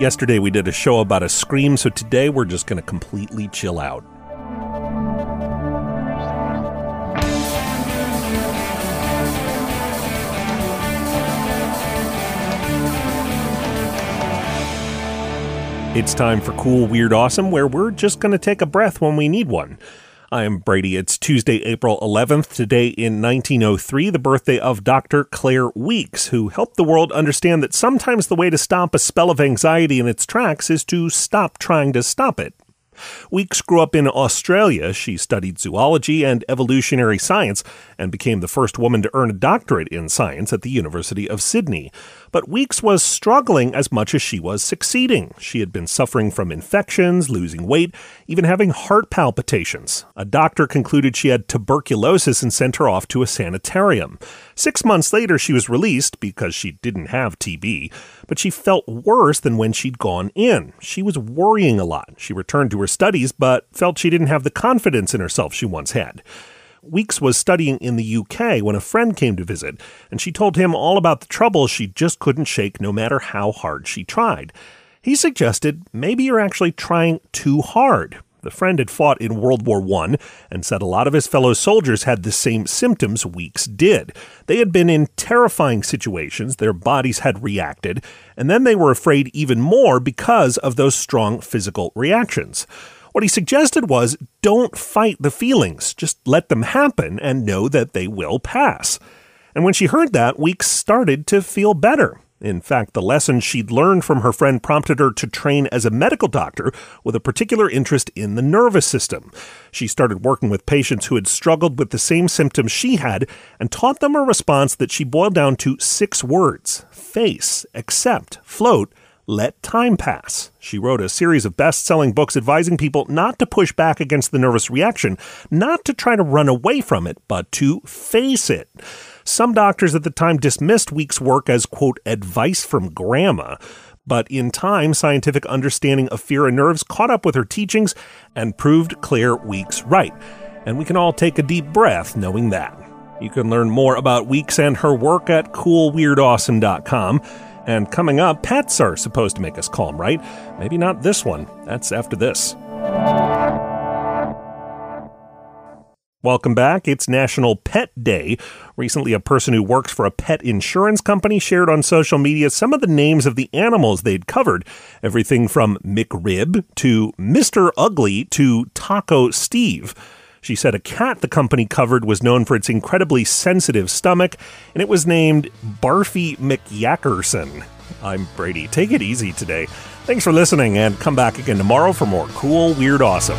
Yesterday we did a show about a scream, so today we're just going to completely chill out. It's time for Cool, Weird, Awesome, where we're just going to take a breath when we need one. I am Brady. It's Tuesday, April 11th. Today in 1903, the birthday of Dr. Claire Weekes, who helped the world understand that sometimes the way to stop a spell of anxiety in its tracks is to stop trying to stop it. Weekes grew up in Australia. She studied zoology and evolutionary science and became the first woman to earn a doctorate in science at the University of Sydney. But Weekes was struggling as much as she was succeeding. She had been suffering from infections, losing weight, even having heart palpitations. A doctor concluded she had tuberculosis and sent her off to a sanitarium. Six months later, she was released because she didn't have TB, but she felt worse than when she'd gone in. She was worrying a lot. She returned to her studies, but felt she didn't have the confidence in herself she once had. Weekes was studying in the UK when a friend came to visit, and she told him all about the troubles she just couldn't shake no matter how hard she tried. He suggested maybe you're actually trying too hard. The friend had fought in World War I and said a lot of his fellow soldiers had the same symptoms Weekes did. They had been in terrifying situations, their bodies had reacted, and then they were afraid even more because of those strong physical reactions. What he suggested was don't fight the feelings, just let them happen and know that they will pass. And when she heard that, Weekes started to feel better. In fact, the lessons she'd learned from her friend prompted her to train as a medical doctor with a particular interest in the nervous system. She started working with patients who had struggled with the same symptoms she had and taught them a response that she boiled down to six words face, accept, float, let Time Pass. She wrote a series of best selling books advising people not to push back against the nervous reaction, not to try to run away from it, but to face it. Some doctors at the time dismissed Weekes' work as, quote, advice from grandma. But in time, scientific understanding of fear and nerves caught up with her teachings and proved Claire Weekes right. And we can all take a deep breath knowing that. You can learn more about Weekes and her work at coolweirdawesome.com. And coming up, pets are supposed to make us calm, right? Maybe not this one. That's after this. Welcome back. It's National Pet Day. Recently, a person who works for a pet insurance company shared on social media some of the names of the animals they'd covered. Everything from McRib to Mr. Ugly to Taco Steve. She said a cat the company covered was known for its incredibly sensitive stomach, and it was named Barfy McYackerson. I'm Brady. Take it easy today. Thanks for listening, and come back again tomorrow for more cool, weird, awesome.